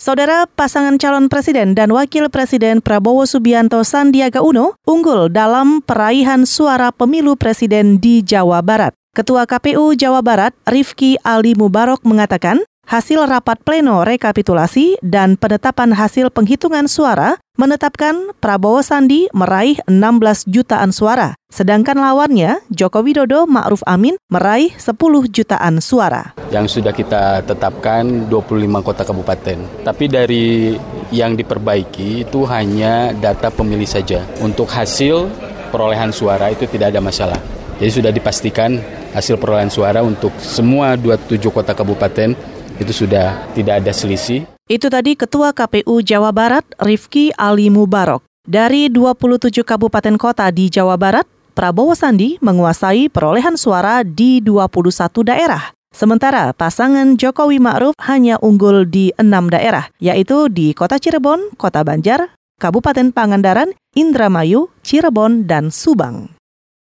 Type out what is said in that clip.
Saudara pasangan calon presiden dan wakil presiden Prabowo Subianto Sandiaga Uno unggul dalam peraihan suara pemilu presiden di Jawa Barat. Ketua KPU Jawa Barat, Rifki Ali Mubarok mengatakan, hasil rapat pleno rekapitulasi dan penetapan hasil penghitungan suara menetapkan Prabowo Sandi meraih 16 jutaan suara, sedangkan lawannya Joko Widodo Ma'ruf Amin meraih 10 jutaan suara. Yang sudah kita tetapkan 25 kota kabupaten. Tapi dari yang diperbaiki itu hanya data pemilih saja. Untuk hasil perolehan suara itu tidak ada masalah. Jadi sudah dipastikan hasil perolehan suara untuk semua 27 kota kabupaten itu sudah tidak ada selisih. Itu tadi Ketua KPU Jawa Barat, Rifki Ali Mubarok. Dari 27 kabupaten kota di Jawa Barat, Prabowo Sandi menguasai perolehan suara di 21 daerah. Sementara pasangan Jokowi Ma'ruf hanya unggul di enam daerah, yaitu di Kota Cirebon, Kota Banjar, Kabupaten Pangandaran, Indramayu, Cirebon, dan Subang.